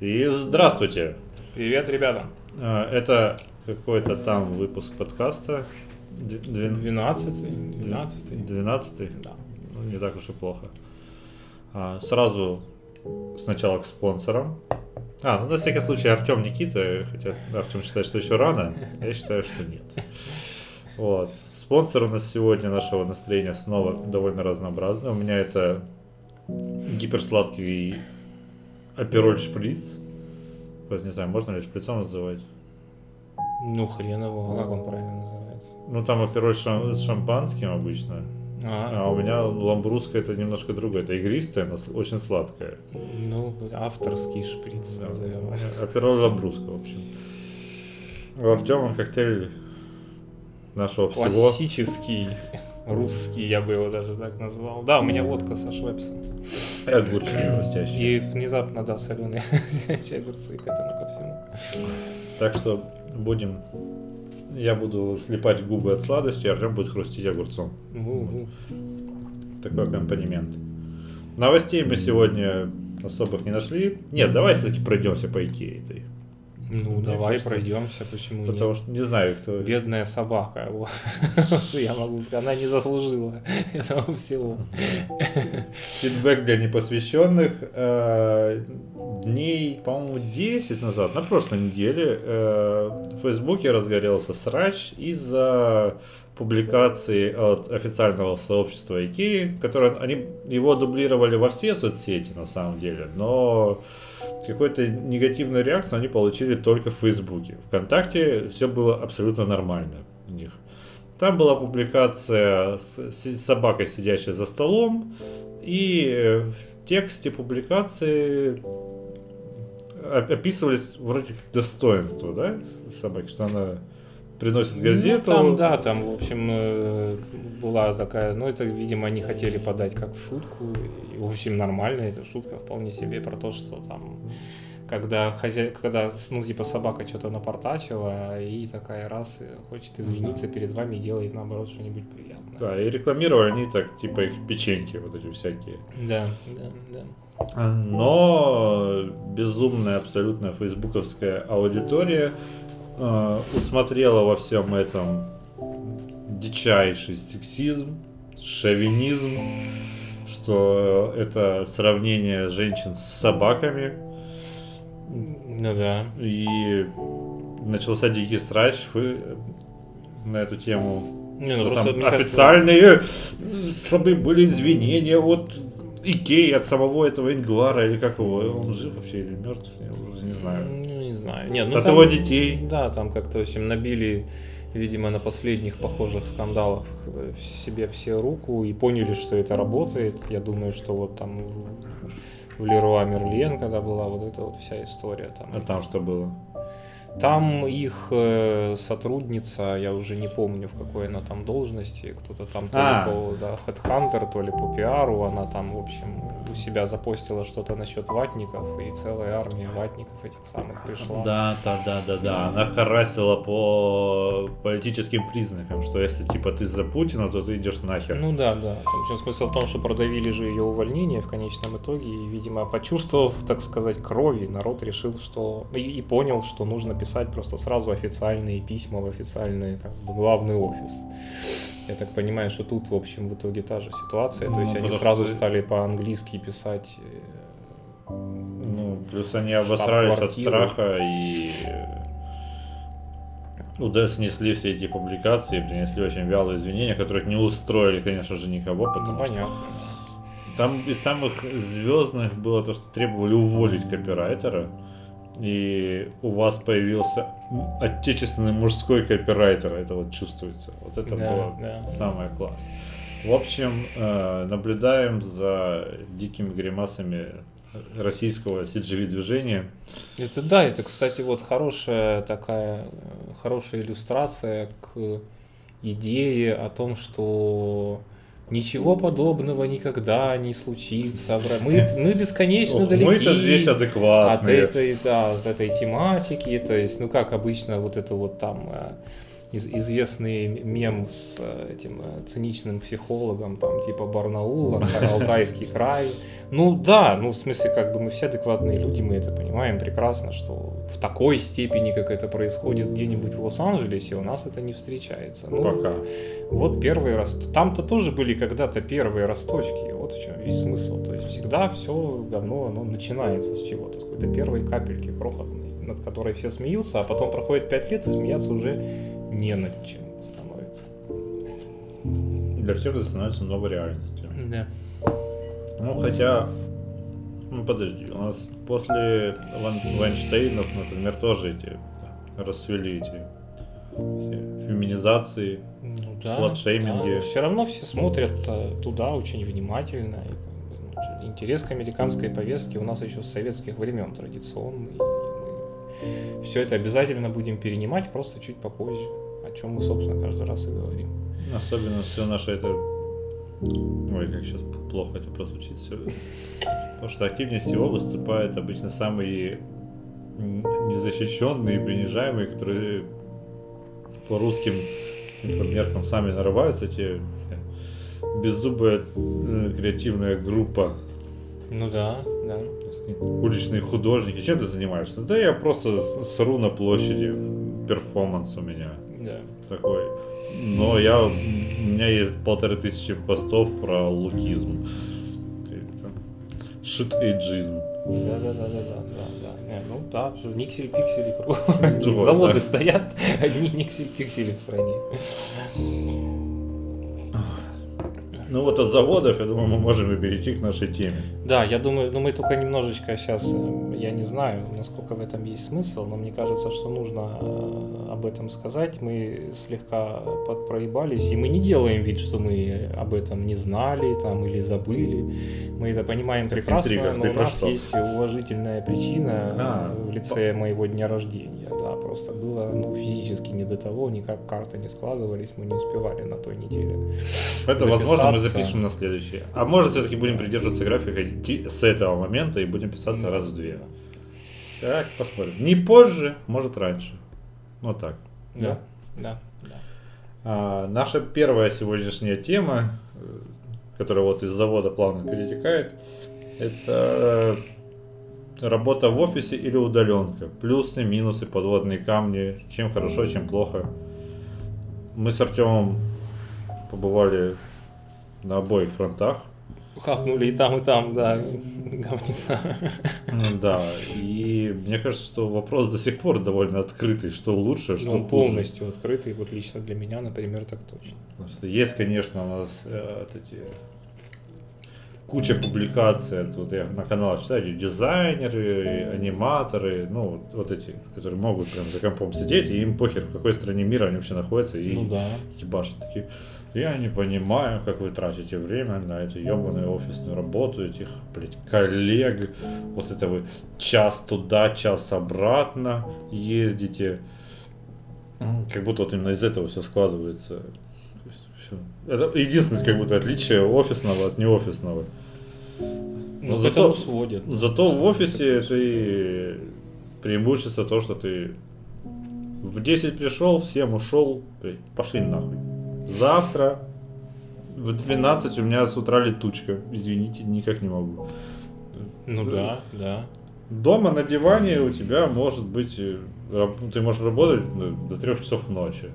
И здравствуйте! Привет, ребята! А, Это какой-то там выпуск подкаста. Д- двен- 12 12 Двенадцатый? Да. Ну, не так уж и плохо. А, Сразу сначала к спонсорам. А, ну на всякий случай Артем Никита, хотя Артем считает, что еще рано, я считаю, что нет. Вот. Спонсор у нас сегодня нашего настроения снова довольно разнообразный. У меня это гиперсладкий апероль шприц. Вот не знаю, можно ли шприцом называть? Ну, хрен его, а как он правильно называется? Ну там апероль шам- с шампанским обычно. А А, у меня ламбруска это немножко другое. Это игристое, но очень сладкое. ну, авторский шприц Да. назовем. Апероль ламбруска, в общем. У Артема коктейль нашего всего. Классический русский, я бы его даже так назвал. Да, у меня водка со швепсом. И огурчики хрустящие. И внезапно, да, соленые огурцы к этому ко всему. Так что будем... Я буду слепать губы от сладости, а Артем будет хрустить огурцом. Ну, Такой аккомпанемент. Новостей мы сегодня особых не нашли. Нет, давай все-таки пройдемся по этой. Ну, Мне давай кажется, пройдемся, почему Потому нет? что не знаю, кто... Бедная собака, вот. что я могу сказать, она не заслужила этого всего. Фидбэк для непосвященных. Э, Дней, по-моему, 10 назад, на прошлой неделе, э, в Фейсбуке разгорелся срач из-за публикации от официального сообщества Икеи, которое они его дублировали во все соцсети на самом деле, но какой-то негативной реакции они получили только в Фейсбуке. Вконтакте все было абсолютно нормально у них. Там была публикация с собакой, сидящей за столом, и э, в тексте публикации оп- описывались вроде как достоинства, да, собаки, что она приносит газету. Ну, там, да, там, в общем, э, была такая, ну, это, видимо, они хотели подать как шутку, и, в общем, нормально, эта шутка вполне себе про то, что там, когда хозяй, когда, ну, типа, собака что-то напортачила, и такая раз э, хочет извиниться перед вами и делает, наоборот, что-нибудь приятное. Да, и рекламировали они так, типа их печеньки вот эти всякие. Да, да, да. Но безумная абсолютно фейсбуковская аудитория э, усмотрела во всем этом дичайший сексизм, шовинизм, что это сравнение женщин с собаками. Ну да. И начался дикий срач на эту тему. Не, ну Что там мне кажется, официальные, чтобы были извинения от Икеи, от самого этого Ингвара, или как его, он жив вообще или мертв, я уже не знаю. Ну, не знаю. Нет, ну от там- его детей. Да, там как-то, в общем, набили, видимо, на последних похожих скандалах э, себе все руку и поняли, что это работает. Я думаю, что вот там в- в Леруа Мерлен, когда была вот эта вот вся история, там, А там что было? Там их э, сотрудница, я уже не помню, в какой она там должности, кто-то там то А. ли по да, Headhunter, то ли по пиару, она там, в общем, себя запостила что-то насчет ватников, и целая армия ватников этих самых пришла. Да, да, да, да, да. Она харасила по политическим признакам, что если типа ты за Путина, то ты идешь нахер. Ну да, да. В общем, смысл в том, что продавили же ее увольнение в конечном итоге, и, видимо, почувствовав, так сказать, крови, народ решил, что... И, и понял, что нужно писать просто сразу официальные письма в официальный как бы, главный офис. Я так понимаю, что тут, в общем, в итоге та же ситуация. То Ну, есть они сразу стали по-английски писать э, Ну, плюс они обосрались от страха и уда снесли все эти публикации, принесли очень вялые извинения, которых не устроили, конечно же, никого, потому Ну, что понятно. там из самых звездных было то, что требовали уволить копирайтера, и у вас появился отечественный мужской копирайтер, это вот чувствуется. Вот это Да, было да. самое класс. В общем, э, наблюдаем за дикими гримасами российского CGV движения. Это да, это, кстати, вот хорошая такая, э, хорошая иллюстрация к идее о том, что ничего подобного никогда не случится. Мы, мы бесконечно Ох, далеки Мы-то здесь от адекватные. этой, да, от этой тематики. То есть, ну как обычно, вот это вот там э, из, известный мем с э, этим э, циничным психологом, там, типа Барнаул, Алтайский край. Ну да, ну в смысле, как бы мы все адекватные люди, мы это понимаем прекрасно, что в такой степени, как это происходит где-нибудь в Лос-Анджелесе, у нас это не встречается. Ну, Пока. Вот первые раз. Там-то тоже были когда-то первые росточки. Вот в чем весь смысл. То есть всегда все говно, оно начинается с чего-то, с какой-то первой капельки крохотной, над которой все смеются, а потом проходит пять лет и смеяться уже не над чем становится. Для всех это становится новой реальностью. Да. Ну, хотя, ну подожди, у нас после Ван, Вайнштейнов, например, тоже эти расцвели эти феминизации, Ну да. Сладшейминги. Все равно все смотрят э, туда очень внимательно. И, ну, интерес к американской повестке у нас еще с советских времен традиционный. И мы все это обязательно будем перенимать, просто чуть попозже. О чем мы, собственно, каждый раз и говорим. особенно все наше это... Ой, как сейчас плохо это прозвучит все. Потому что активнее всего выступают обычно самые незащищенные принижаемые, которые по русским меркам сами нарываются, те э, беззубая э, креативная группа Ну да, да. уличные художники. Чем ты занимаешься? Да я просто сру на площади, перформанс у меня Да. такой. Но я, у меня есть полторы тысячи постов про лукизм. Shit-эйджизм. Да, да, да, да, да, да, да. Не, ну да, что никсель-пиксели кругом. Заводы да. стоят, одни никсель-пиксели в стране. Ну вот от заводов, я думаю, мы можем и перейти к нашей теме. Да, я думаю, ну мы только немножечко сейчас, я не знаю, насколько в этом есть смысл, но мне кажется, что нужно э, об этом сказать. Мы слегка подпроебались, и мы не делаем вид, что мы об этом не знали там или забыли. Мы это понимаем прекрасно, интрига, но ты у нас что? есть уважительная причина А, в лице моего дня рождения. Да, просто было ну, физически не до того, никак карты не складывались, мы не успевали на той неделе. Это, возможно, мы запишем на следующее. А может, все-таки будем придерживаться графика с этого момента и будем писаться раз в две. Так, посмотрим. Не позже, может раньше. Вот так. Да, да, да. А, наша первая сегодняшняя тема, э, которая вот из завода плавно перетекает, это э, работа в офисе или удаленка. Плюсы, минусы, подводные камни, чем хорошо, чем плохо. Мы с Артемом побывали на обоих фронтах. Хапнули и там, и там, да, говница. Ну Да, и мне кажется, что вопрос до сих пор довольно открытый, что лучше, что Ну, хуже. полностью открытый, вот лично для меня, например, так точно. Потому что есть, конечно, у нас э, эти куча публикаций, вот я на каналах читаю, дизайнеры, аниматоры, ну, вот- вот эти, которые могут прям за компом сидеть, и им похер, в какой стране мира они вообще находятся, и Ну да. ебашат такие. Я не понимаю, как вы тратите время на эту ебаную офисную работу, этих, блядь, коллег. Вот это вы час туда, час обратно ездите. Как будто вот именно из этого все складывается. Это единственное, как будто отличие офисного от неофисного. Ну, Но к зато- сводят. Зато в офисе ты преимущество то, что ты в 10 пришел, в 7 ушел, пошли нахуй. Завтра в 12 у меня с утра летучка. Извините, никак не могу. Ну да, да. Дома на диване у тебя может быть, э, ты можешь работать до 3 часов ночи.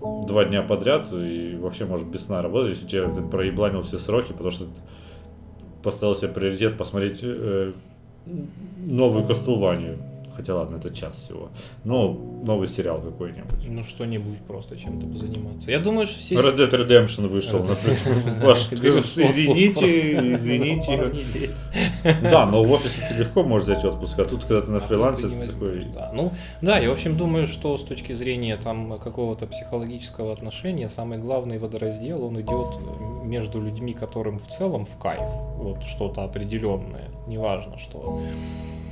Два дня подряд и вообще может без сна работать, если у тебя ты проебланил все сроки, потому что поставил себе приоритет посмотреть э, новую Кастлванию. Хотя ладно, это час всего. Ну, новый сериал какой-нибудь. Ну что-нибудь просто чем-то позаниматься. Я думаю, что все... Red Dead Redemption вышел. Извините, извините. Да, но в офисе ты легко можешь взять отпуск, а тут, когда ты на А фрилансе, ты такой... Ну, да, я, в общем, думаю, что с точки зрения там какого-то психологического отношения, самый главный водораздел, он идет между людьми, которым в целом в кайф, вот что-то определенное, неважно что.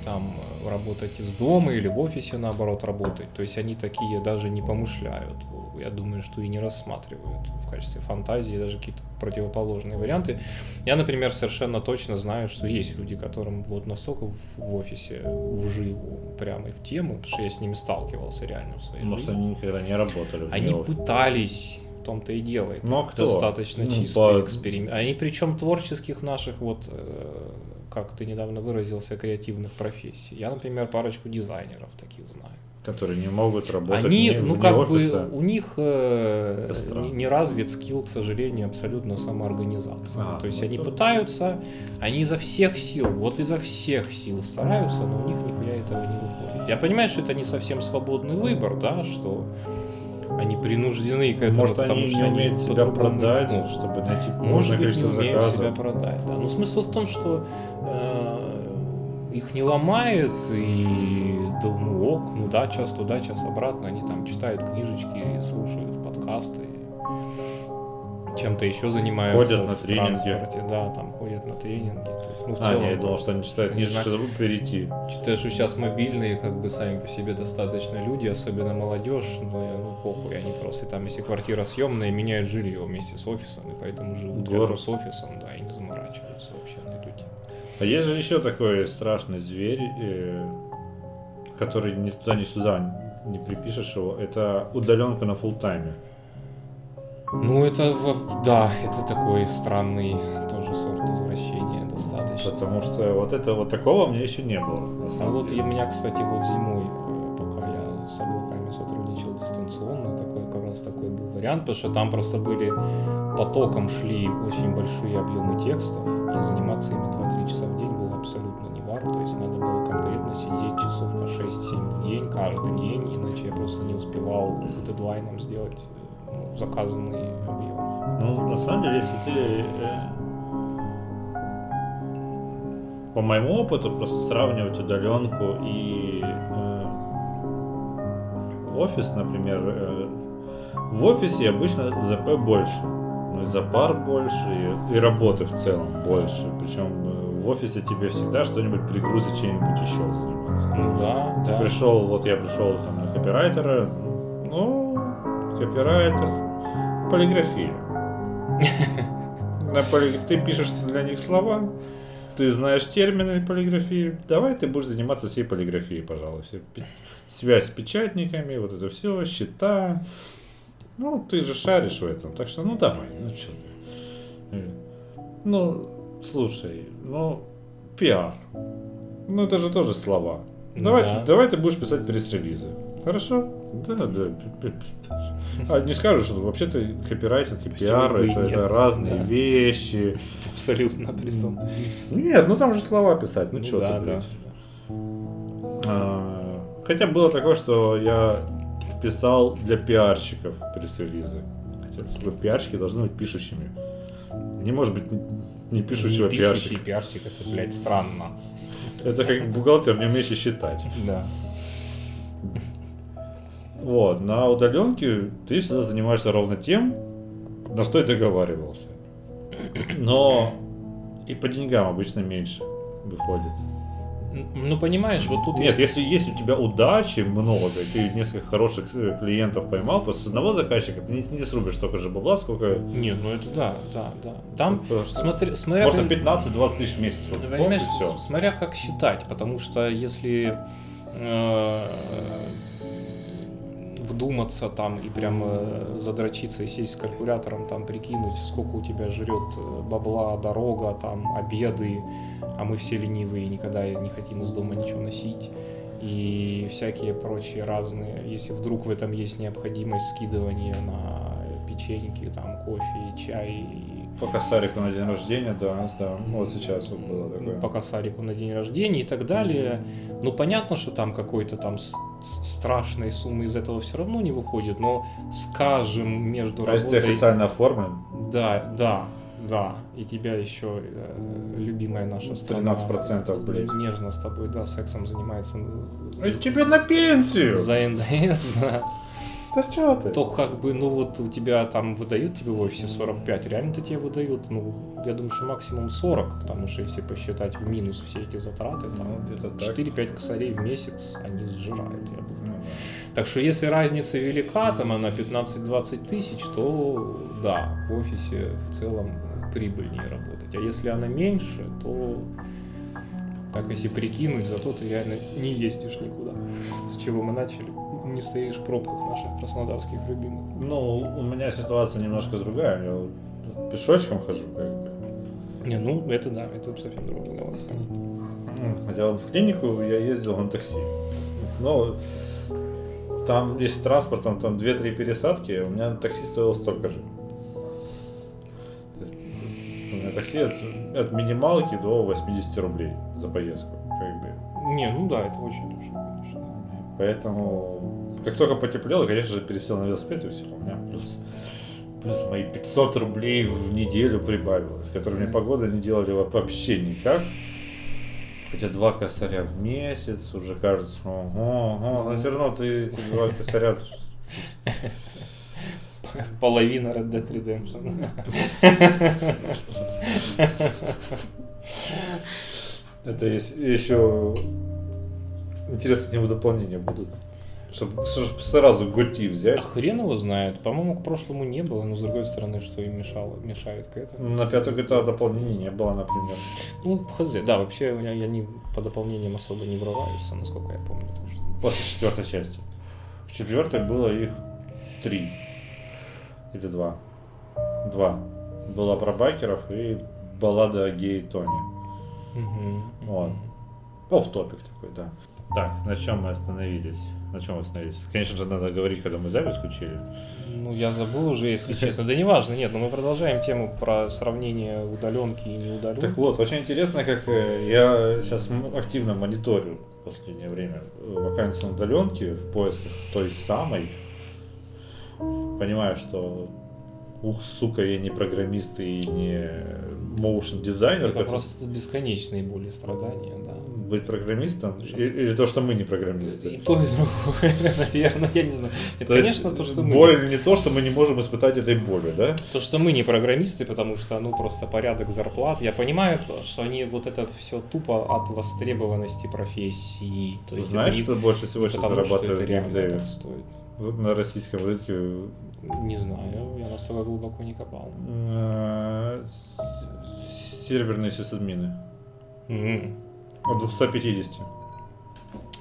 Там э, работать из дома или в офисе наоборот работать. То есть они такие даже не помышляют. Я думаю, что и не рассматривают в качестве фантазии даже какие-то противоположные варианты. Я, например, совершенно точно знаю, что есть люди, которым вот настолько в офисе вживу, прямо в тему, потому что я с ними сталкивался реально в своей Может, жизни. они никогда не работали. Они пытались, в том-то и дело. Это Ну, а кто? достаточно Ну, чистый по- эксперимент. Они причем творческих наших, вот э, как ты недавно выразился, креативных профессий. Я, например, парочку дизайнеров таких знаю. Которые не могут работать Они, вне, ну вне как офиса. бы, у них э, Это не, не развит скилл, к сожалению, абсолютно самоорганизации. А, То есть ну они то- пытаются, они изо всех сил, вот изо всех сил стараются, но у них нихуя этого не выходит. Я понимаю, что это не совсем свободный выбор, да, что они принуждены к этому, Может, потому они что не умеют себя продать, могут. чтобы найти Может быть, не умеют заказов. себя продать, да. Но смысл в том, что э, их не ломает, и да, ну ок, ну да, час туда, час обратно, они там читают книжечки, слушают подкасты, чем-то еще занимаются. Ходят на тренинги. Да, там ходят на тренинги. То есть, ну, в А, целом, не, я думал, что они читают знаю. чтобы перейти. Считаю, что сейчас мобильные, как бы сами по себе достаточно люди, особенно молодежь, но я, ну похуй, они просто там, если квартира съемная, меняют жилье вместе с офисом, и поэтому живут рядом с офисом, да, и не заморачиваются вообще на эту тему. А есть же еще такой страшный зверь, э, который ни туда, ни сюда не припишешь его. Это удаленка на фул тайме. Ну, это, да, это такой странный тоже сорт извращения достаточно. Потому что вот это вот такого у меня еще не было. На А самом вот деле. у меня, кстати, вот зимой, э, пока я с облаками сотрудничал дистанционно, такой как раз такой был вариант, потому что там просто были потоком шли очень большие объемы текстов, и заниматься ими 2-3 часа в день было абсолютно не варто, то есть надо было конкретно сидеть часов по 6-7 в день, каждый день, иначе я просто не успевал к дедлайнам сделать заказанный объем. Ну, на самом деле, если ты... э, по моему опыту, просто сравнивать удаленку и э, офис, например, э, в офисе обычно ЗП больше. Ну и запар больше, и, и работы в целом больше. Причем э, в офисе тебе всегда что-нибудь пригрузит, чем-нибудь еще заниматься. Ну да, да. Пришел, вот я пришел там на копирайтера, ну, копирайтер, полиграфия. На поли- Ты пишешь для них слова, ты знаешь термины полиграфии, давай ты будешь заниматься всей полиграфией, пожалуйста. Пи- Связь с печатниками, вот это все, счета. Ну, ты же шаришь в этом, так что, ну давай, ну что. Э, Ну, слушай, ну, пиар. Ну, это же тоже слова. Давай, Да. ты, давай ты будешь писать пресс-релизы. Хорошо? Да, да. А не скажешь, что вообще-то копирайтинг и Почему пиар бы и это, это разные Да. вещи. Абсолютно присом. Нет, ну там же слова писать, ну, Ну что да, ты, да. А, Хотя было такое, что я писал для пиарщиков пресс-релизы. Хотя пиарщики должны быть пишущими. Не может быть не пишущего Не пиарщика. пиарщик, это, блядь, странно. Это как бухгалтер, не умеющий считать. Да. Вот, на удаленке ты всегда занимаешься ровно тем, на что и договаривался. Но и по деньгам обычно меньше выходит. Ну, понимаешь, вот тут Нет, есть... если есть у тебя удачи много, и ты несколько хороших э, клиентов поймал, просто с одного заказчика ты не, не срубишь столько же бабла, сколько... Нет, ну это да, да, да. Там, Потому что смотри, смотря... Можно как- 15-20 тысяч в месяц. Вот, понимаешь, смотря как считать, потому что если э, вдуматься там и прям э, задрочиться и сесть с калькулятором, там прикинуть, сколько у тебя жрет э, бабла, дорога, там обеды, а мы все ленивые никогда не хотим из дома ничего носить и всякие прочие разные, если вдруг в этом есть необходимость скидывания на печеньки, там кофе, чай и По косарику на день рождения, да, да. Вот сейчас вот было такое. по косарику на день рождения и так далее. Ну, понятно, что там какой-то там страшной суммы из этого все равно не выходит, но скажем между А если ты работой... официально оформлен, Да, да, да. И тебя еще э, любимая наша страна 13%, блядь. нежно с тобой, да, сексом занимается а тебе на пенсию! за НДС, да. Да что ты? то как бы, ну вот у тебя там выдают тебе в офисе 45, реально-то тебе выдают, ну, я думаю, что максимум 40, потому что если посчитать в минус все эти затраты, там Ну, где-то так. 4-5 косарей в месяц они сжирают, я думаю. Ну, Так что если разница велика, там она 15-20 тысяч, то да, в офисе в целом прибыльнее работать. А если она меньше, то так если прикинуть, зато ты реально не ездишь никуда. С чего мы начали? Не стоишь в пробках наших краснодарских любимых. Ну, у меня ситуация немножко другая. Я пешочком хожу, как бы. Не, ну это да, это совсем другой разговор. Ну, Хотя вот в клинику я ездил на такси. Но там, если транспортом, там 2-3 пересадки, у меня такси стоило столько же. У меня такси от, от минималки до 80 рублей за поездку. Как бы. Не, ну да, это очень дешево, конечно. Поэтому, как только потеплело, конечно же, пересел на велосипед и все. У меня плюс, плюс мои 500 рублей в неделю прибавилось, которые мне погода не делали вообще никак. Хотя два косаря в месяц уже кажется, ого, ого, но все равно ты эти два косаря Половина Red Dead Redemption. Это есть еще интересно, к нему дополнения будут. Чтобы сразу готи А взять. хрен его знает. По-моему, к прошлому не было, но с другой стороны, что им мешало, мешает к этому. На пятую GTA дополнений не было, например. Ну, хз. Да, вообще у меня- они по дополнениям особо не врываются, насколько я помню. что- После четвертой части. В четвертой было их три. Или два. Два. Была про байкеров и баллада о гее Тони. Мгм. Вот. Офф-топик такой, да. Так, на чем мы остановились? На чем мы остановились? Конечно же, надо говорить, когда мы запись включили. Ну, я забыл уже, если честно. Да неважно, нет, но мы продолжаем тему про сравнение удаленки и неудаленки. Так вот, очень интересно, как э, я сейчас активно мониторю в последнее время э, вакансии на удаленке в поисках той самой. Понимаю, что ух, сука, я не программист и не моушен дизайнер. Это просто бесконечные боли и страдания, да. Быть программистом и- или то, что мы не И программисты. то, и другое, наверное, я не знаю. Это, То есть конечно, то, что мы... боль не то, что мы не можем испытать этой боли, да? То, что мы не программисты, потому что, ну, просто порядок зарплат. Я понимаю, что они вот это все тупо от востребованности профессии. То есть Знаешь, это что больше всего не сейчас зарабатывают в геймдеве? стоит. На российском рынке Не знаю, я настолько глубоко не копал. э, серверные сисадмины. Мгм. От 250.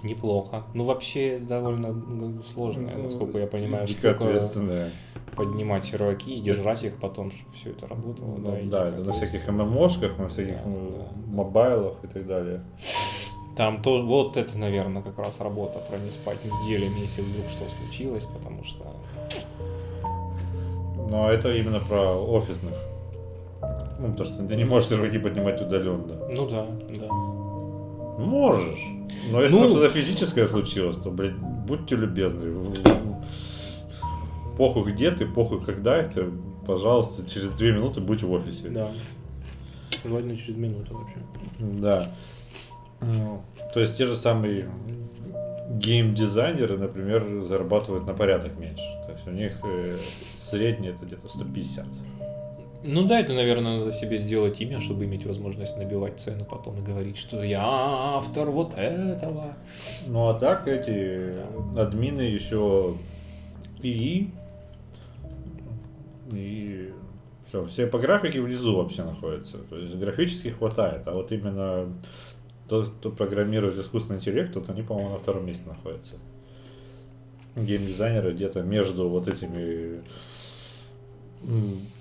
Неплохо. Ну, вообще, довольно ну, сложно, насколько я понимаю, Дико поднимать серваки и держать их потом, чтобы все это работало. Ну, да, дико это на всяких. ММОшках, на всяких Да, ну, да. мобайлах и так далее. Там то, вот это, наверное, как раз работа про не спать неделями, если вдруг что случилось, потому что Но это именно про офисных. Ну, то, что ты не можешь серваки поднимать удаленно. Ну да, да. Можешь. Но если Ну- что-то физическое случилось, то, блядь, будьте любезны. Похуй где ты, похуй когда это, пожалуйста, через две минуты будь в офисе. Да. Желательно через минуту вообще. Да. Ну, То есть те же самые гейм-дизайнеры, например, зарабатывают на порядок меньше. То есть у них э, средний это где-то 150. Ну да, это, наверное, надо себе сделать имя, чтобы иметь возможность набивать цену потом и говорить, что я автор вот этого. Ну а так эти админы еще ИИ и все, все по графике внизу вообще находятся. То есть графически хватает, а вот именно тот, кто программирует искусственный интеллект, тот они, по-моему, на втором месте находятся. Геймдизайнеры где-то между вот этими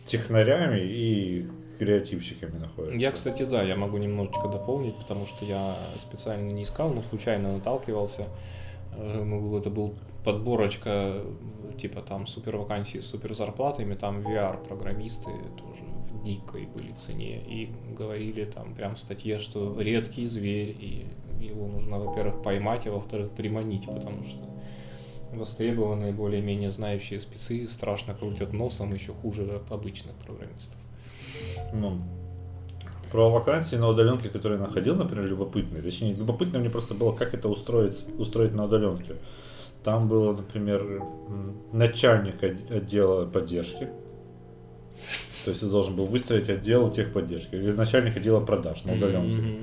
технарями и креативщиками находятся. Я, кстати, да, я могу немножечко дополнить, потому что я специально не искал, но случайно наталкивался. Э, Это был подборочка, типа там супер вакансии с супер зарплатами, там VR-программисты тоже дикой были цене. И говорили там прям в статье, что редкий зверь, и его нужно, во-первых, поймать, а во-вторых, приманить, потому что востребованные, более-менее знающие спецы страшно крутят носом еще хуже обычных программистов. Ну, про вакансии на удаленке, которые находил, например, любопытные. Точнее, любопытно мне просто было, как это устроить, устроить на удаленке. Там было, например, начальник от- отдела поддержки. То есть ты должен был выстроить отдел техподдержки. Или начальник отдела продаж на удаленке.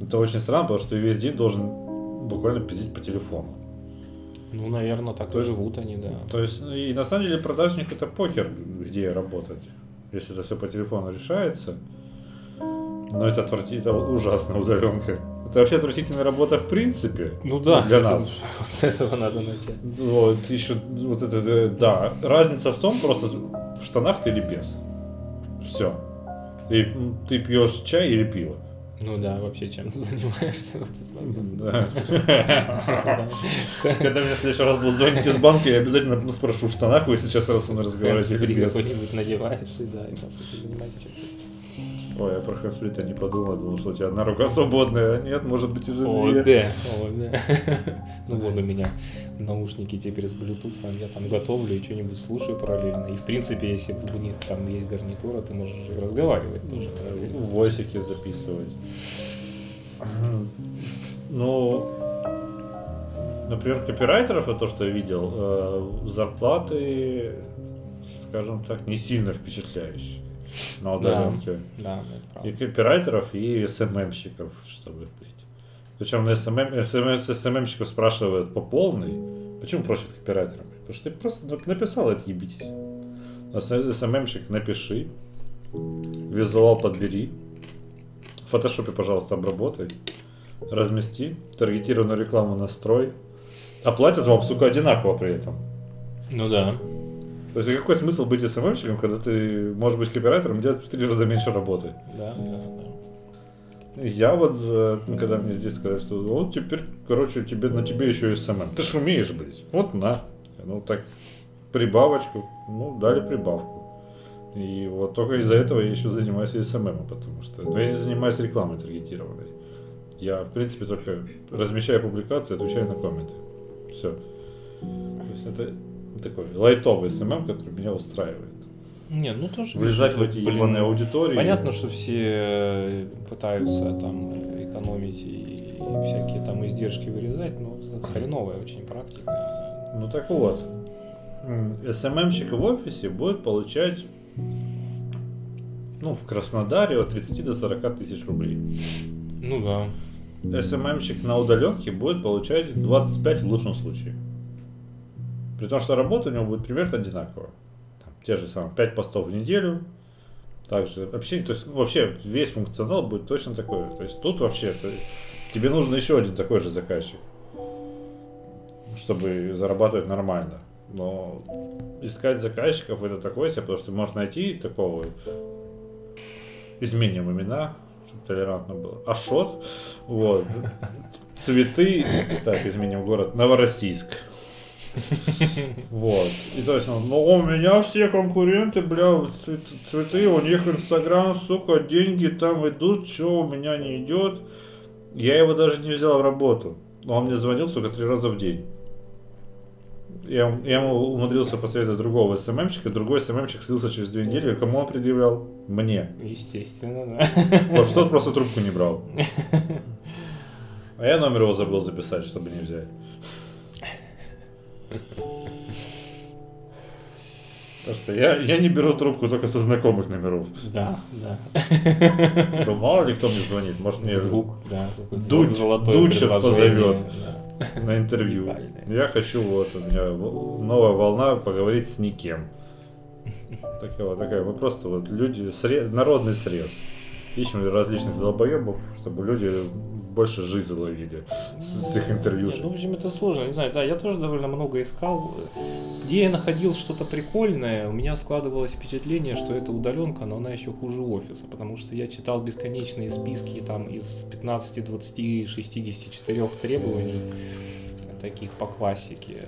Это очень странно, потому что ты весь день должен буквально пиздить по телефону. Ну, наверное, так То и живут они, да. То есть, и на самом деле продажник это похер, где работать. Если это все по телефону решается. Но это отвратительно, ужасно удаленка. Это вообще отвратительная работа в принципе. Ну да, Для нас. с этого надо начать. Вот, еще, вот это, да. Разница в том, просто в штанах ты или без. Все. И ты пьешь чай или пиво. Ну да, вообще чем ты занимаешься? Когда мне в следующий раз будут звонить из банка, я обязательно спрошу, в штанах вы сейчас раз мной разговариваете какой-нибудь надеваешь и да, и по сути занимаешься чем-то. Ой, я про хэндсплит не подумал, думал, что у тебя одна рука свободная, а нет, может быть уже О, две. да, о, да. Ну вот у меня наушники теперь с Bluetooth, я там готовлю и что-нибудь слушаю параллельно. И в принципе, если них там есть гарнитура, ты можешь и разговаривать тоже параллельно. Войсики записывать. Ну, например, копирайтеров, вот то, что я видел, э, зарплаты, скажем так, не сильно впечатляющие на удаленке. Да, это И копирайтеров, и SMM щиков, чтобы быть. Причем на SMM, SMM, с SMM щиков спрашивают по полной. Почему просят копирайтерами? Потому что ты просто нап- написал, отъебитесь. А SMM щик напиши, визуал подбери, в фотошопе, пожалуйста, обработай, размести, таргетированную рекламу настрой. Оплатят вам, сука, одинаково при этом. Ну да. То есть какой смысл быть СММщиком, когда ты можешь быть копирайтером и делать в три раза меньше работы? Да, да, да. Я вот, ну, когда мне здесь сказали, что вот теперь, короче, тебе, на тебе еще и СММ. Ты ж умеешь, блядь. Вот на. Ну так, прибавочку. Ну, дали прибавку. И вот только из-за этого я еще занимаюсь СММ, потому что ну, я не занимаюсь рекламой таргетированной. Я, в принципе, только размещаю публикации, отвечаю на комменты. Все. То есть это такой лайтовый СММ, который меня устраивает. Не, ну тоже... Влезать в эти блин, ебаные аудитории. Понятно, что все э, пытаются там экономить и всякие там издержки вырезать, но хреновая очень практика. Ну так вот, СММщик в офисе будет получать, ну, в Краснодаре от 30 до 40 тысяч рублей. Ну да. СММщик на удаленке будет получать 25 в лучшем случае. При том, что работа у него будет примерно одинаковая. Там, те же самые 5 постов в неделю. Также общение, то есть вообще весь функционал будет точно такой. То есть тут вообще то тебе нужен еще один такой же заказчик, чтобы зарабатывать нормально. Но искать заказчиков это такое себе, потому что можешь найти такого изменим имена, чтобы толерантно было. Ашот, вот, цветы, так, изменим город, Новороссийск. Вот. И то есть, он, ну у меня все конкуренты, бля, цвет- цветы, у них инстаграм, сука, деньги там идут, что у меня не идет. Я его даже не взял в работу. Но он мне звонил, сука, три раза в день. Я, я ему умудрился посоветовать другого СММщика, другой СММщик слился через две недели, кому он предъявлял? Мне. Естественно, да. Потому что тот просто трубку не брал. А я номер его забыл записать, чтобы не взять. Потому что я, я не беру трубку только со знакомых номеров. Да, да. Ну, мало ли кто мне звонит, может мне Вдруг, да. Дудь- Дудь предложение, позовет. да. на интервью. Я хочу, вот, у меня новая волна поговорить с никем. Такая вот, такая, мы просто вот люди, сре- народный срез. Ищем различных долбоебов, чтобы люди больше жизни ловили с, с их интервью. Нет, ну, в общем, это сложно, не знаю, да, я тоже довольно много искал. Где я находил что-то прикольное, у меня складывалось впечатление, что это удаленка, но она еще хуже офиса, потому что я читал бесконечные списки там из 15, 20, 64 требований, таких по классике.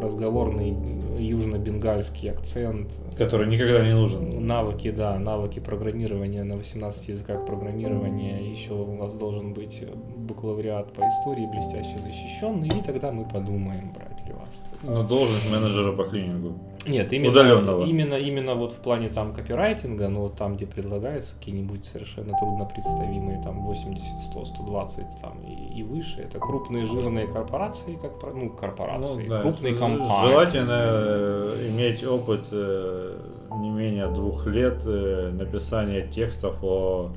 Разговорный южно-бенгальский акцент, Который никогда не нужен. Навыки, да, навыки программирования на 18 языках программирования. Еще у вас должен быть бакалавриат по истории блестяще защищенный, и тогда мы подумаем, брать ли вас. На должность менеджера по клинингу. Нет, именно, Удаленного. именно, именно вот в плане там копирайтинга, но там, где предлагаются какие-нибудь совершенно трудно представимые, там 80, 100, 120 там и, и выше, это крупные жирные корпорации, как про- ну корпорации, Ну, да, крупные компании. Желательно э, иметь опыт э, не менее двух лет э, написания текстов о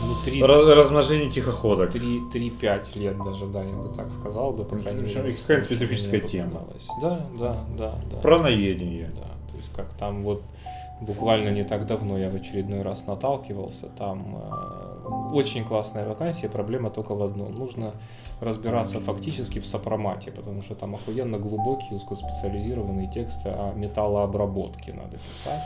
Ну, три- ра- размножении тихоходок. три- 3-5 лет даже, да, я бы так сказал бы, по крайней В общем, мере. какая-то специфическая тема. Да, да, да, да. Праноедение. Да, то есть как там вот буквально не так давно я в очередной раз наталкивался, там э, очень классная вакансия, проблема только в одном. Нужно разбираться фактически в сопромате, потому что там охуенно глубокие, узкоспециализированные тексты о металлообработке надо писать.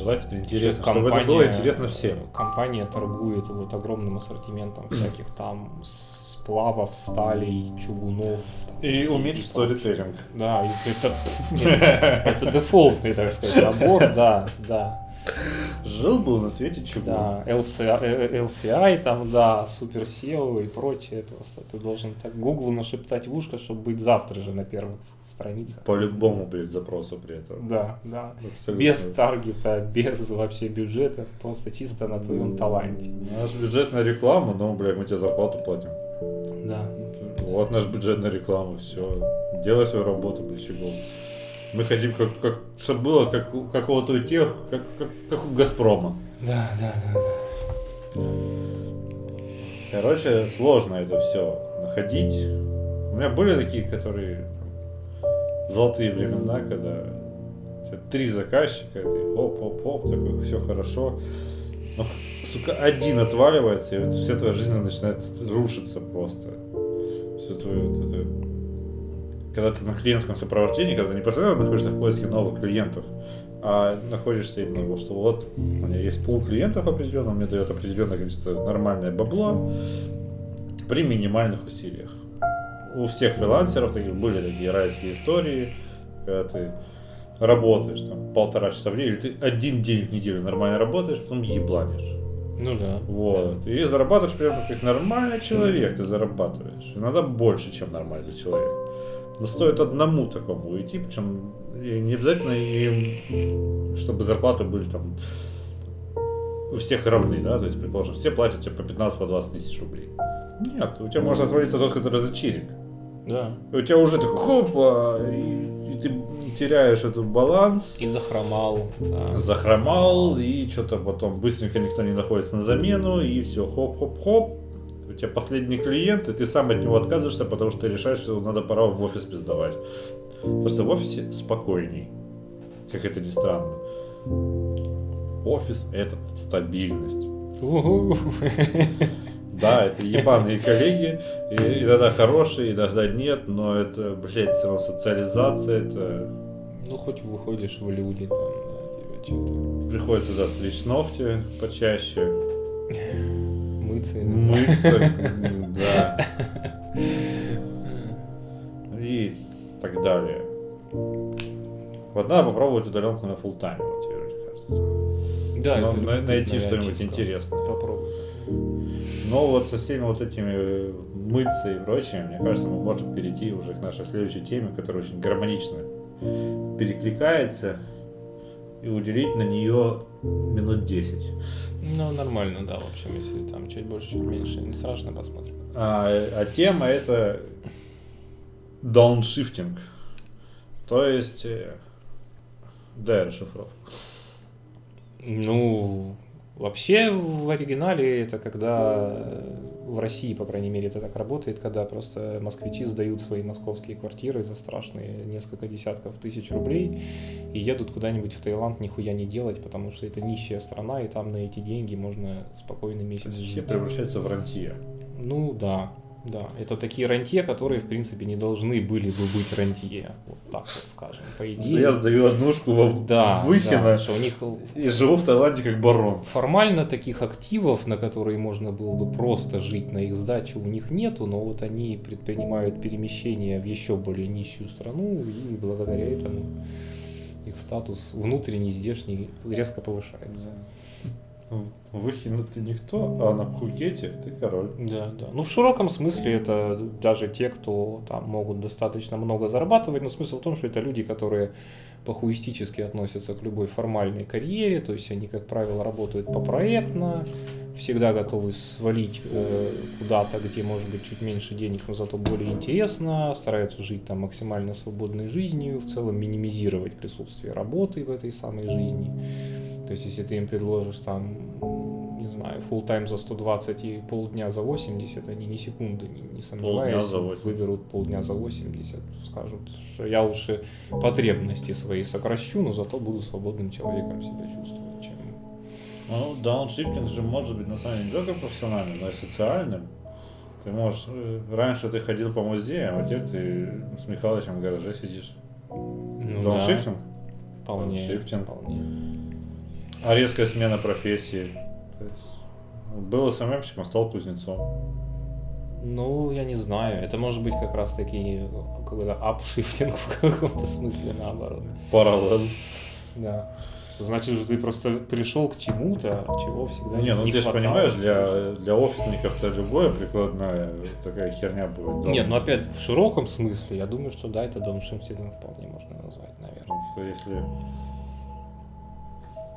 Желательно интересно, чтобы это было интересно всем. Компания торгует вот огромным ассортиментом всяких там сплавов, сталей, чугунов. И уметь сторителлинг. Да, это, это дефолтный, так сказать, набор, да, да. Жил был на свете чугун. Да, LCI, э, LCI там, да, супер SEO и прочее. Просто ты должен так Гуглу нашептать в ушко, чтобы быть завтра же на первых страницах. По-любому будет запросу при этом. Да, да. Абсолютно. Без таргета, без вообще бюджета, просто чисто на твоем таланте. Наш бюджет на рекламу, ну, бля, мы тебе зарплату платим. Да. Вот наш бюджет на рекламу, все. Делай свою работу, без чего. Мы хотим, как, как, чтобы было как у какого-то у тех, как, как, как у Газпрома. Да, да, да. да. Короче, сложно это все находить. У меня были такие, которые золотые времена, когда три заказчика, ты хоп-хоп-хоп, такой, все хорошо. Но, сука, один отваливается, и вот вся твоя жизнь начинает рушиться просто. Все твое вот это... Когда ты на клиентском сопровождении, когда ты не постоянно находишься в поиске новых клиентов, а находишься именно что вот у меня есть пул клиентов определенный, он мне дает определенное количество нормальное бабло при минимальных усилиях. У всех фрилансеров таких были такие райские истории, когда ты работаешь там полтора часа в день, или ты один день в неделю нормально работаешь, потом ебланишь. Ну да. Вот. И зарабатываешь прям как нормальный человек, ты зарабатываешь. Иногда больше, чем нормальный человек. Но стоит одному такому уйти, причем не обязательно им, чтобы зарплаты были там у всех равны, да, то есть, предположим, все платят тебе по 15-20 по 20 тысяч рублей. Нет, у тебя может отвалиться тот, который за чирик. Да. И у тебя уже такой хопа, и, и ты теряешь этот баланс, И захромал. Да. захромал, и что-то потом быстренько никто не находится на замену, и все, хоп-хоп-хоп. У тебя последний клиент, и ты сам от него отказываешься, потому что ты решаешь, что надо пора в офис пиздовать. Просто в офисе спокойней, как это ни странно. Офис – это стабильность. Да, это ебаные коллеги, и иногда хорошие, иногда нет, но это, блядь, все равно социализация, это Ну, хоть выходишь в люди там, да, тебе что-то приходится, да, стричь ногти почаще, мыться. мыться, м, да, и так далее. Вот надо попробовать удаленку на full тайм, вроде кажется. Да, Но это найти что-нибудь интересное. Попробуй. Но вот со всеми вот этими э, мыться и прочим, мне кажется, мы можем перейти уже к нашей следующей теме, которая очень гармонично перекликается, и уделить на нее минут 10. Ну, нормально, да, в общем, если там чуть больше, чуть меньше, не страшно, посмотрим. А, а тема это дауншифтинг. То есть, э, дай расшифровку. Ну, вообще в оригинале это когда э, в России, по крайней мере, это так работает, когда просто москвичи сдают свои московские квартиры за страшные несколько десятков тысяч рублей и едут куда-нибудь в Таиланд нихуя не делать, потому что это нищая страна, и там на эти деньги можно спокойно месяц Все жить. превращаются в рантье. Ну да, да. Это такие рантье, которые, в принципе, не должны были бы быть рантье. Вот так вот скажем. По Что идее. я сдаю однушку во Да, Выхино да, что у них и живу в Таиланде как барон. формально таких активов, на которые можно было бы просто жить на их сдачу, у них нету, но вот они предпринимают перемещение в еще более нищую страну, и благодаря этому их статус внутренний, здешний резко повышается. Выхин ты никто, а на Пхукете ты король. Да, да. Ну, в широком смысле это даже те, кто там могут достаточно много зарабатывать, но смысл в том, что это люди, которые похуистически относятся к любой формальной карьере, то есть они, как правило, работают попроектно, всегда готовы свалить э, куда-то, где может быть чуть меньше денег, но зато более интересно, стараются жить там максимально свободной жизнью, в целом минимизировать присутствие работы в этой самой жизни. То есть, если ты им предложишь там, не знаю, full тайм за 120 и полдня за 80, они ни секунды не, не сомневаясь выберут полдня за 80, скажут, что я лучше потребности свои сокращу, но зато буду свободным человеком себя чувствовать, чем ну, дауншифтинг же может быть на самом деле не только профессиональным, но и социальным. Ты можешь... Э, раньше ты ходил по музеям, а теперь ты с Михалычем в гараже сидишь. Ну, дауншифтинг? Да. Вполне. Дауншифтинг. Вполне. А резкая смена профессии. То есть, был СММщиком, стал кузнецом. Ну, я не знаю. Это может быть как раз таки какой-то апшифтинг в каком-то смысле наоборот. Параллель. Да. Значит, что ты просто пришел к чему-то, чего всегда не Не, ну не ты же понимаешь, для, для офисников-то любое прикладная такая херня будет. Нет, ну опять в широком смысле, я думаю, что да, это дауншифтингом вполне можно назвать, наверное. Ну, что если,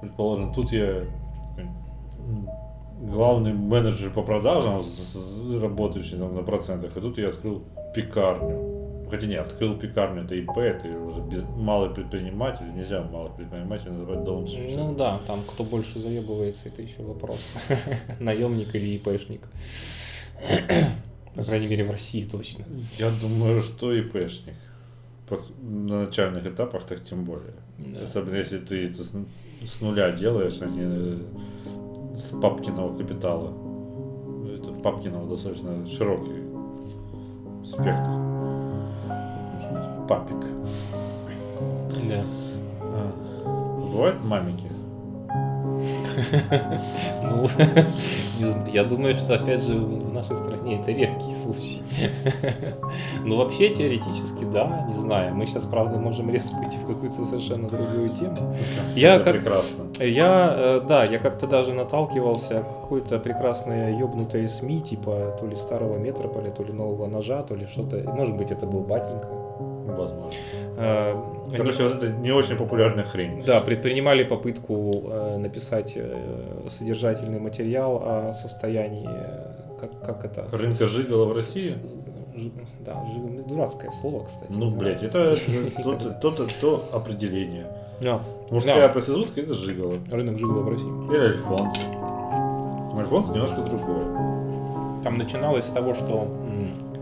предположим, тут я главный менеджер по продажам, работающий там, на процентах, и тут я открыл пекарню Хотя нет, открыл пекарню, это ИП, это уже без, малый предприниматель, нельзя малых предпринимателей называть дауншифтом. Ну да, там кто больше заебывается, это еще вопрос. Наемник или ИПшник. По крайней мере, в России точно. Я думаю, что ИПшник. На начальных этапах так тем более. Да. Особенно если ты это с, нуля делаешь, а не с папкиного капитала. Это папкиного достаточно широкий спектр папик. Да. А. Бывают мамики? Ну, я думаю, что опять же в нашей стране это редкий случай. Ну, вообще теоретически, да, не знаю. Мы сейчас, правда, можем резко уйти в какую-то совершенно другую тему. Я как, прекрасно. Я, э, да, я как-то даже наталкивался какой-то прекрасной ёбнутой СМИ, типа то ли старого метрополя, то ли нового ножа, то ли что-то. Может быть, это был батенька. Возможно. Э, Короче, вот это не очень популярная хрень. Да, предпринимали попытку э, написать содержательный материал о состоянии, как, как это? Рынка жигала в России? Да, дурацкое слово, кстати. Ну, блядь, это то, определение. Да. Мужская проститутка это жигала. Рынок жигала в России. Или альфонс. Альфонс немножко другое. Там начиналось с того, что...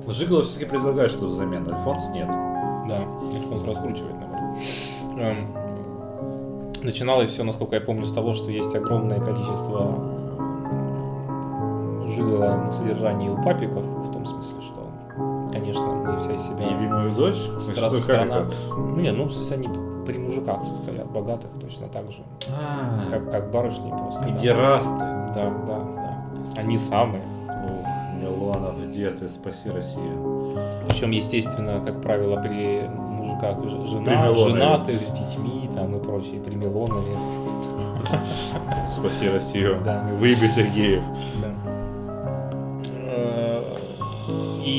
Жигало все-таки предлагает что-то взамен, Альфонс нет. Да, он раскручивает, наоборот. Эм, начиналось все, насколько я помню, с того, что есть огромное количество жила на содержании у папиков, в том смысле, что, конечно, мы вся из себя... Любимую дочь? Стра- страна... Ну, нет, ну, в смысле, они при мужиках состоят, богатых точно так же. А. Как, как барышни просто. Педерасты. Да, да, да. Они самые. Милана, где ты? Спаси Россию. Причем, естественно, как правило, при мужиках жена, женатых с детьми там и прочие, при Милонове. Спаси Россию. Да. Выеби Сергеев. Да.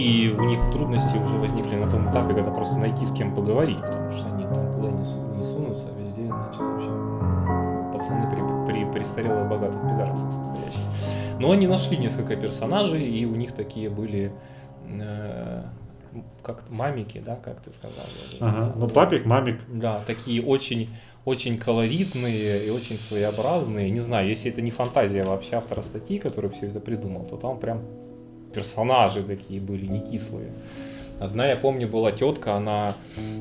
И у них трудности уже возникли на том этапе, когда просто найти с кем поговорить, потому что они там куда не, сунутся, а везде, значит, в общем, пацаны при, при престарелых богатых пидорасах состоящие. Но они нашли несколько персонажей, и у них такие были э, как мамики, да, как ты сказал. Ага. Да, ну, папик, мамик. Да, такие очень, очень колоритные и очень своеобразные. Не знаю, если это не фантазия вообще автора статьи, который все это придумал, то там прям персонажи такие были, не кислые. Одна, я помню, была тетка, она...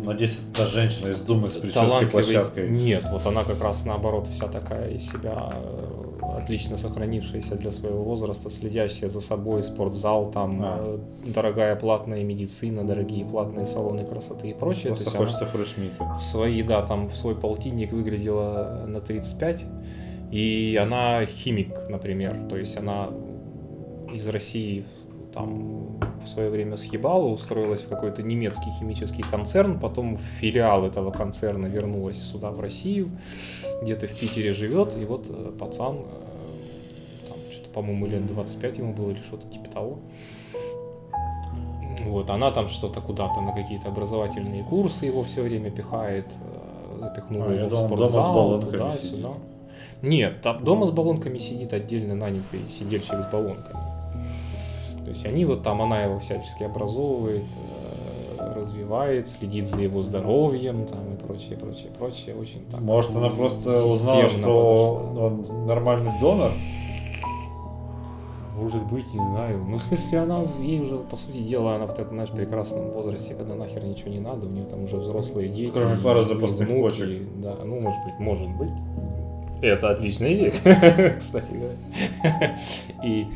Надеюсь, это женщина из Думы с прической площадкой. Нет, вот она как раз наоборот вся такая из себя э, отлично сохранившаяся для своего возраста, следящая за собой, спортзал, там а. Э, дорогая платная медицина, дорогие платные салоны красоты и прочее. Просто То есть хочется фрешмика. В свои, да, там в свой полтинник выглядела на 35, и она химик, например, то есть она из России там в свое время съебала, устроилась в какой-то немецкий химический концерн, потом филиал этого концерна вернулась сюда, в Россию, где-то в Питере живет, и вот э, пацан э, по-моему, лет 25 ему было или что-то типа того. Вот, она там что-то куда-то на какие-то образовательные курсы его все время пихает, э, запихнула А, его в спортзал, баллонками туда, сидит. сюда. Нет, там дома с баллонками сидит отдельно нанятый сидельщик с баллонками. То есть они вот там, она его всячески образовывает, э, развивает, следит за его здоровьем там и прочее, прочее, прочее. Очень так. Может, она просто узнала, что подошла. он нормальный донор? Может быть, не знаю. Ну, в смысле, она, ей уже, по сути дела, она в таком, знаешь, прекрасном возрасте, когда нахер ничего не надо, у нее там уже взрослые дети. Кроме и- пары и запасных внуки, почек. Да, ну, может быть, может быть. Это отличная идея, кстати говоря. И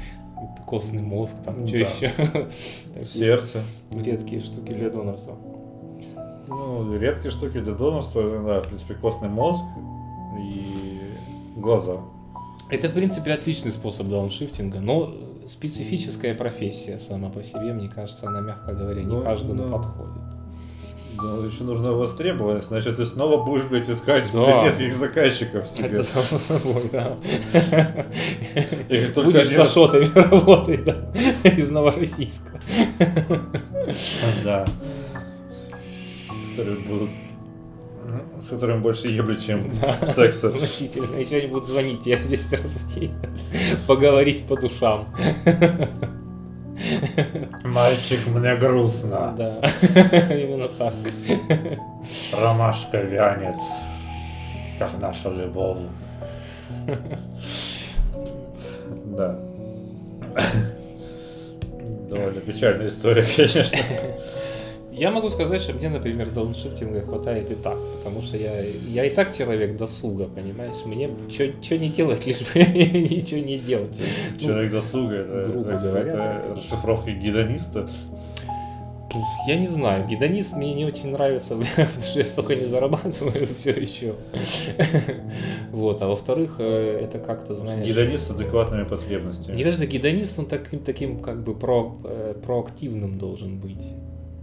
костный мозг, там, Ну что да. еще. Сердце. Редкие штуки для донорства. Ну, редкие штуки для донорства, да, в принципе, костный мозг и глаза. Это, в принципе, отличный способ дауншифтинга, но специфическая профессия сама по себе, мне кажется, она, мягко говоря, не Ну, каждому да. подходит. Да, еще нужна востребованность, значит, ты снова будешь, блядь, искать Да. нескольких заказчиков себе. Это само собой, да. И как только Будешь один- с Ашотами работать, да, из Новороссийска. Да. Которые будут... С которыми больше ебли, чем секса. Значительно. Еще они будут звонить тебе 10 раз в день. Поговорить по душам. Мальчик, мне грустно. Да, именно так. Ромашка вянет, как наша любовь. Да. Довольно печальная история, конечно. Я могу сказать, что мне, например, дауншифтинга хватает и так, потому что я, я и так человек досуга, понимаешь? Мне что не делать, лишь бы ничего не делать. Ну, Человек досуга, это, грубо это говоря, да. расшифровка гедониста. Я не знаю, гедонист мне не очень нравится, потому что я столько не зарабатываю все еще. Вот, а во-вторых, э, это как-то, знаешь... Гедонист с адекватными потребностями. Мне кажется, гедонист, он таким, таким как бы про, э, проактивным должен быть.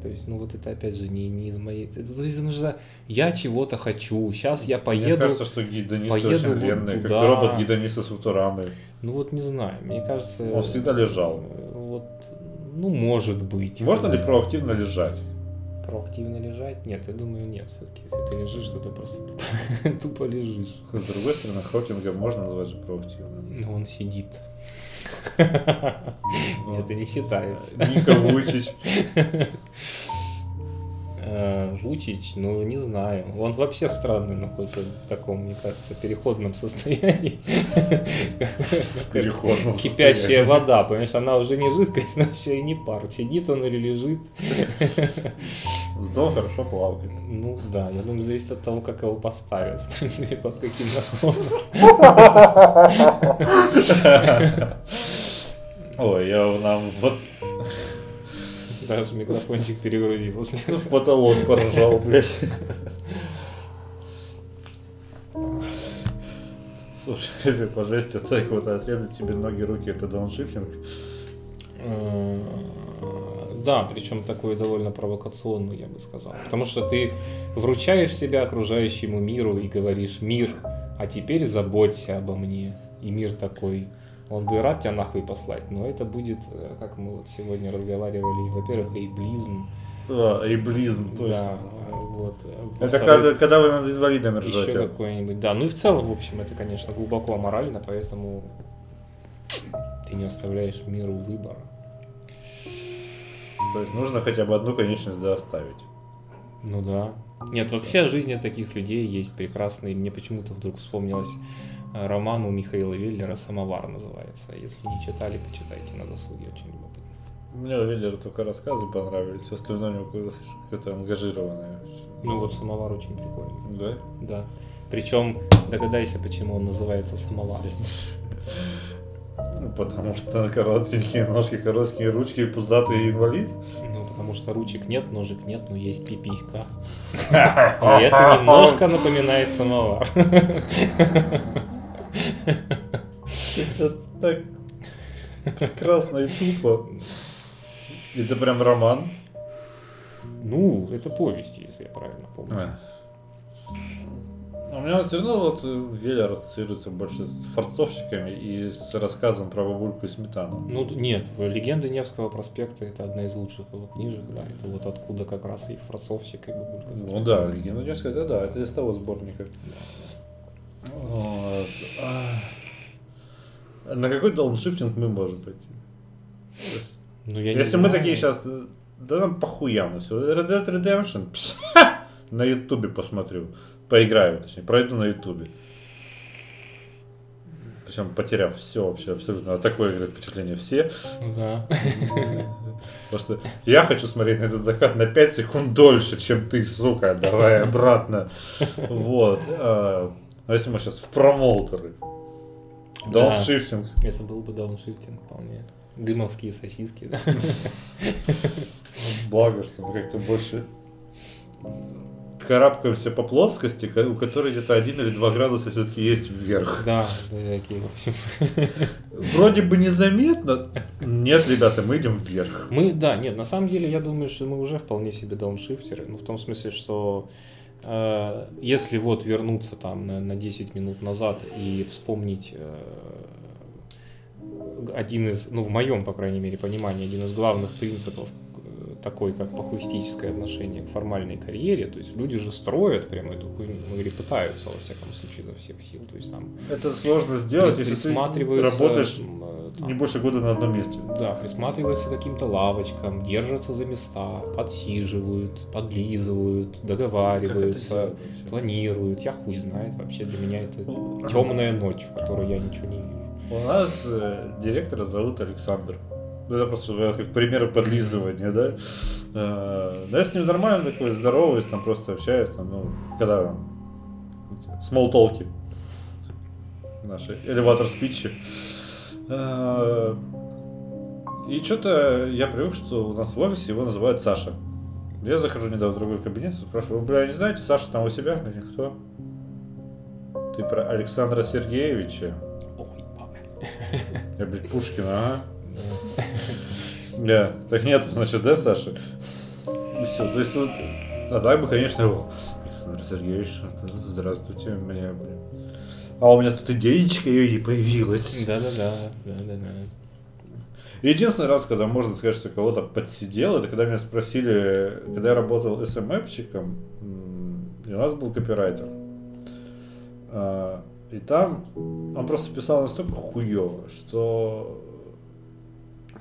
То есть, ну вот это опять же не, не из моей... Это, то есть нужно, я чего-то хочу, сейчас я Мне поеду... кажется, что гедонисты поеду очень вот ленные, как туда. робот-гедонисты с Футурамы. Ну вот не знаю, мне кажется... Он всегда лежал. Вот, ну может быть. Можно ли проактивно лежать? Проактивно лежать? Нет, я думаю, нет. Все-таки, если ты лежишь, то ты просто тупо, тупо лежишь. С другой стороны, Хокинга можно назвать же проактивным. Но он сидит. Это не считается. Ника Вучич. Э, Вучич, ну не знаю. Он вообще в странном находится в таком, мне кажется, переходном состоянии. Переходном Кипящая вода, понимаешь, она уже не жидкость, но еще и не пар. Сидит он или лежит. Зато хорошо плавает. Ну да, я думаю, зависит от того, как его поставят, в принципе, под каким наклоном. Ой, я нам вот Даже микрофончик перегрузился. в потолок поржал, блядь. Слушай, если по жести так вот отрезать себе ноги, руки, это дауншифтинг. Э, Да, причем такой довольно провокационный, я бы сказал. Потому что ты вручаешь себя окружающему миру и говоришь, мир, а теперь заботься обо мне. И мир такой, он бы рад тебя нахуй послать, но это будет, э, как мы вот сегодня разговаривали, во-первых, эйблизм. Да, эйблизм, точно. Да, э, вот. Это когда, когда вы над инвалидами еще ржете. какой-нибудь. Да, ну и в целом, в общем, это, конечно, глубоко аморально, поэтому ты не оставляешь миру выбора. То есть нужно хотя бы одну конечность да оставить. Ну да. Нет, вообще жизни таких людей есть прекрасные. Мне почему-то вдруг вспомнилось роман у Михаила Веллера «Самовар» называется. Если не читали, почитайте на досуге, очень любопытно. Мне у Веллера только рассказы понравились, остальное у него какое-то какое-то ангажированное. Ну вот «Самовар» очень прикольный. Да? Да. Причем догадайся, почему он называется «Самовар». Ну, потому что коротенькие ножки, короткие ручки и пузатый инвалид. Ну, потому что ручек нет, ножек нет, но есть пиписька. И это немножко напоминает самовар. Это так прекрасно и тупо. Это прям роман. Ну, это повесть, если я правильно помню. У меня все равно вот э, Веля ассоциируется больше с форцовщиками и с рассказом про бабульку и сметану. Ну, нет, «Легенды Невского проспекта» — это одна из лучших его книжек, да, это вот откуда как раз и форцовщик, и бабулька. Ну да, «Легенда Невского», это да, это из того сборника. Вот. А На какой дауншифтинг мы можем пойти? Ну, я Если мы знаю. такие сейчас, да нам похуям все. Red Dead Redemption, пш, на ютубе посмотрю. Поиграю, точнее, пройду на ютубе. Причем потеряв все вообще абсолютно. А такое говорит впечатление все. Ну Да. Потому что я хочу смотреть на этот закат на 5 секунд дольше, чем ты, сука. Давай обратно. Вот. А если мы сейчас в промоутеры. Да. Дауншифтинг. Это был бы дауншифтинг вполне. Дымовские сосиски, да. Благо, что мы как-то больше карабкаемся по плоскости, ко- у которой где-то один или два градуса все-таки есть вверх. Да, да, такие, в общем. Вроде бы незаметно. Нет, ребята, мы идем вверх. Мы, да, нет, на самом деле я думаю, что мы уже вполне себе дауншифтеры. Ну, в том смысле, что если вот вернуться там на, на 10 минут назад и вспомнить э, один из, ну, в моем, по крайней мере, понимании, один из главных принципов такой, как похуистическое отношение к формальной карьере, то есть люди же строят прямо эту хуйню, ну, или пытаются, во всяком случае, изо всех сил, то есть там Это сложно сделать, если ты работаешь там, не больше года на одном месте. да, присматриваются к каким-то лавочкам, держатся за места, подсиживают, подлизывают, договариваются, планируют. Я хуй знает, вообще для меня это темная ночь, в которой я ничего не вижу. У нас э, директора зовут Александр. Ну, Это просто э, как пример подлизывания, да? Э, да я с ним нормально такой, здороваюсь, там просто общаюсь, там, ну, когда там, смолтолки, наши элеватор спичи. И что-то я привык, что у нас в офисе его называют Саша. Я захожу недавно в другой кабинет, спрашиваю, вы, бля, не знаете, Саша там у себя? Они, кто? Ты про Александра Сергеевича? Ой. Я, блядь, Пушкина, ага. Да, так нет, значит, да, Саша? И все, то есть вот, а так бы, конечно, его, Александр Сергеевич, здравствуйте, мне. А у меня тут идеечка и появилась. Да-да-да, да-да-да. Единственный раз, когда можно сказать, что кого-то подсидел, это когда меня спросили, когда я работал СММщиком, м, и у нас был копирайтер. А, И там он просто писал настолько хуево, что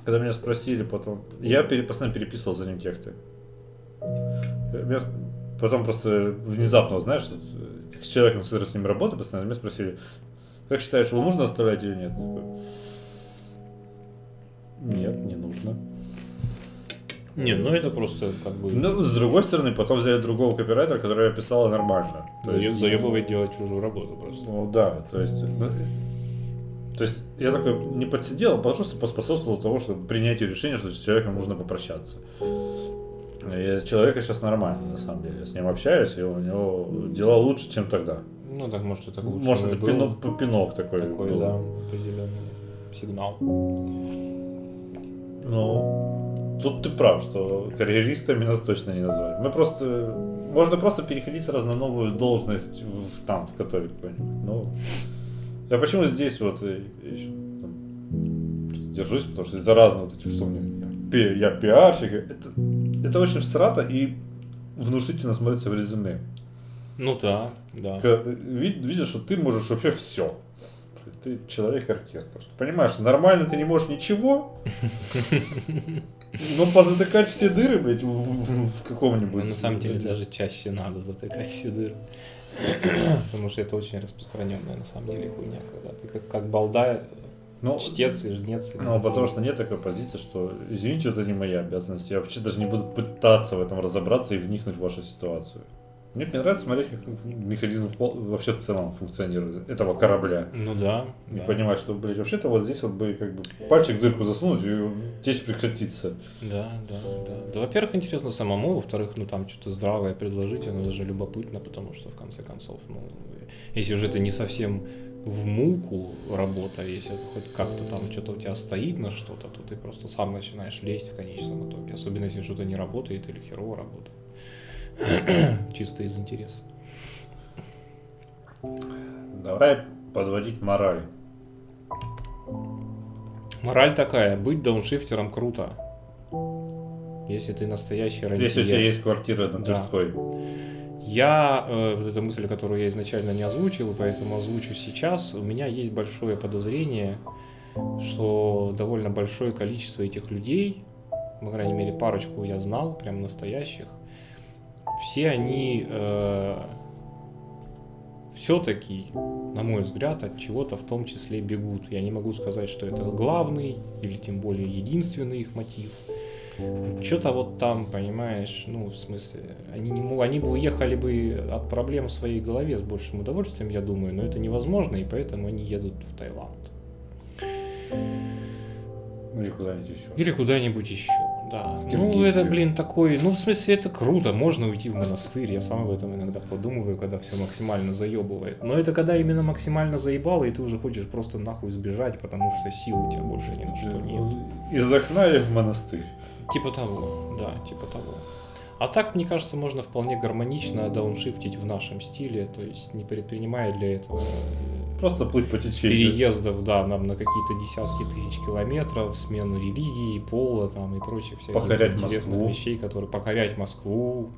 когда меня спросили потом, я постоянно переписывал за ним тексты. Меня потом просто внезапно, знаешь, э, с человеком, с которым с ним работаю, постоянно меня спросили, как считаешь, его нужно оставлять или нет? Я Нет, не нужно. Не, ну это просто как бы Ну, с другой стороны, потом взяли другого копирайтера, который писала нормально. То есть, заебывать делать чужую работу просто. Ну да, то есть. ну, то есть я такой не подсидел, а просто поспособствовал того, чтобы принятию решения, что с человеком нужно попрощаться. И человека сейчас нормально, на самом деле. Я с ним общаюсь, и у него дела лучше, чем тогда. Ну так может это лучше. Может, это пинок, пинок такой. такой, был. да, определенный сигнал. Ну, тут ты прав, что карьеристами нас точно не назвали. Мы просто... Можно просто переходить сразу на новую должность в, там, в Котове какой-нибудь. Ну, я почему здесь вот э, еще там, держусь, потому что из-за разных вот этих, что у меня... пи- Я пиарщик. Это, это очень всрато и внушительно смотрится в резюме. Ну да, да. Когда ты видишь, что ты можешь вообще все. Ты человек-оркестр. Понимаешь, нормально ты не можешь ничего, но позатыкать все дыры, блядь, в, в- в каком-нибудь... Ну, на самом деле даже чаще надо затыкать все дыры. Потому что это очень распространенная на самом деле хуйня, когда ты как, как балда, Ну, чтец и жнец. и ну, потому что нет такой позиции, что, извините, это не моя обязанность. Я вообще даже не буду пытаться в этом разобраться и вникнуть в вашу ситуацию. Мне нравится смотреть, как механизм вообще в целом функционирует этого корабля. Ну да. Не да. понимать, что, блядь, вообще-то вот здесь вот бы как бы пальчик в дырку засунуть и течь прекратится. Да, да, да. Да, во-первых, интересно самому, во-вторых, ну там что-то здравое предложить, оно даже любопытно, потому что в конце концов, ну, если уже это не совсем в муку работа, если хоть как-то там что-то у тебя стоит на что-то, то ты просто сам начинаешь лезть в конечном итоге. Особенно если что-то не работает или херово работает. Чисто из интереса. Давай подводить мораль. Мораль такая, быть дауншифтером круто. Если ты настоящий рантье. Если у тебя есть квартира на Да. Тверской. Я, э, вот эта мысль, которую я изначально не озвучил, поэтому озвучу сейчас, у меня есть большое подозрение, что довольно большое количество этих людей, по крайней мере парочку я знал, прям настоящих, все они все-таки, на мой взгляд, от чего-то в том числе бегут. Я не могу сказать, что это главный или тем более единственный их мотив. Что-то вот там, понимаешь, ну, в смысле, они, не, они бы уехали бы от проблем в своей голове с большим удовольствием, я думаю, но это невозможно, и поэтому они едут в Таиланд. Ну или куда-нибудь еще. Или куда-нибудь еще, да. Ну, это, блин, такой, ну, в смысле, это круто, можно уйти в монастырь, я сам об этом иногда подумываю, когда все максимально заебывает. Но это когда именно максимально заебало, и ты уже хочешь просто нахуй сбежать, потому что сил у тебя больше ни на что нет. Из окна и в монастырь. Типа того, да, типа того. А так, мне кажется, можно вполне гармонично дауншифтить в нашем стиле, то есть не предпринимая для этого э, Просто плыть по течению. переездов, да, нам на какие-то десятки тысяч километров, смену религии, пола там и прочих всяких Покорять интересных Москву. вещей, которые покорять Москву.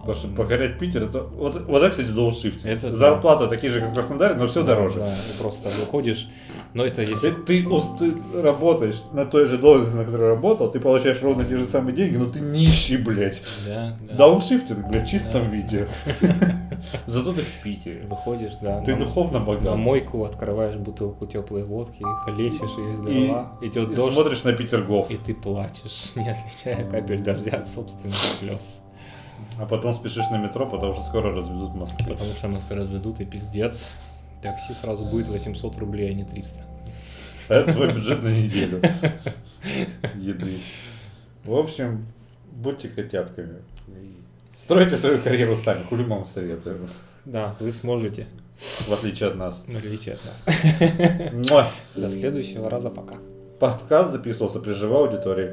Потому что покорять Питер, это вот, вот это, кстати, дауншифтинг. Это да. Зарплата такие же, как в Краснодаре, но все да, дороже. Да, ты просто выходишь, но это Если ты, ты работаешь на той же должности, на которой работал, ты получаешь ровно те же самые деньги, но ты нищий, блядь. Да, да. Дауншифтинг, блядь, в чистом Да. виде. Зато ты в Питере. Выходишь, да, Ты на- духовно на богат. мойку, открываешь бутылку теплой водки, хлещешь ее из И- горла, идет И дождь, смотришь на Петергоф. и ты плачешь, не отличая капель дождя от собственных слез. А потом спешишь на метро, потому что скоро разведут мосты. Потому что нас разведут и пиздец. Такси сразу будет 800 рублей, а не 300. Это твой бюджет на неделю. Еды. В общем, будьте котятками. Стройте свою карьеру сами, хули вам советую. Да, вы сможете, В отличие от нас. в отличие от нас. До следующего раза, пока. Подкаст записывался при живой аудитории.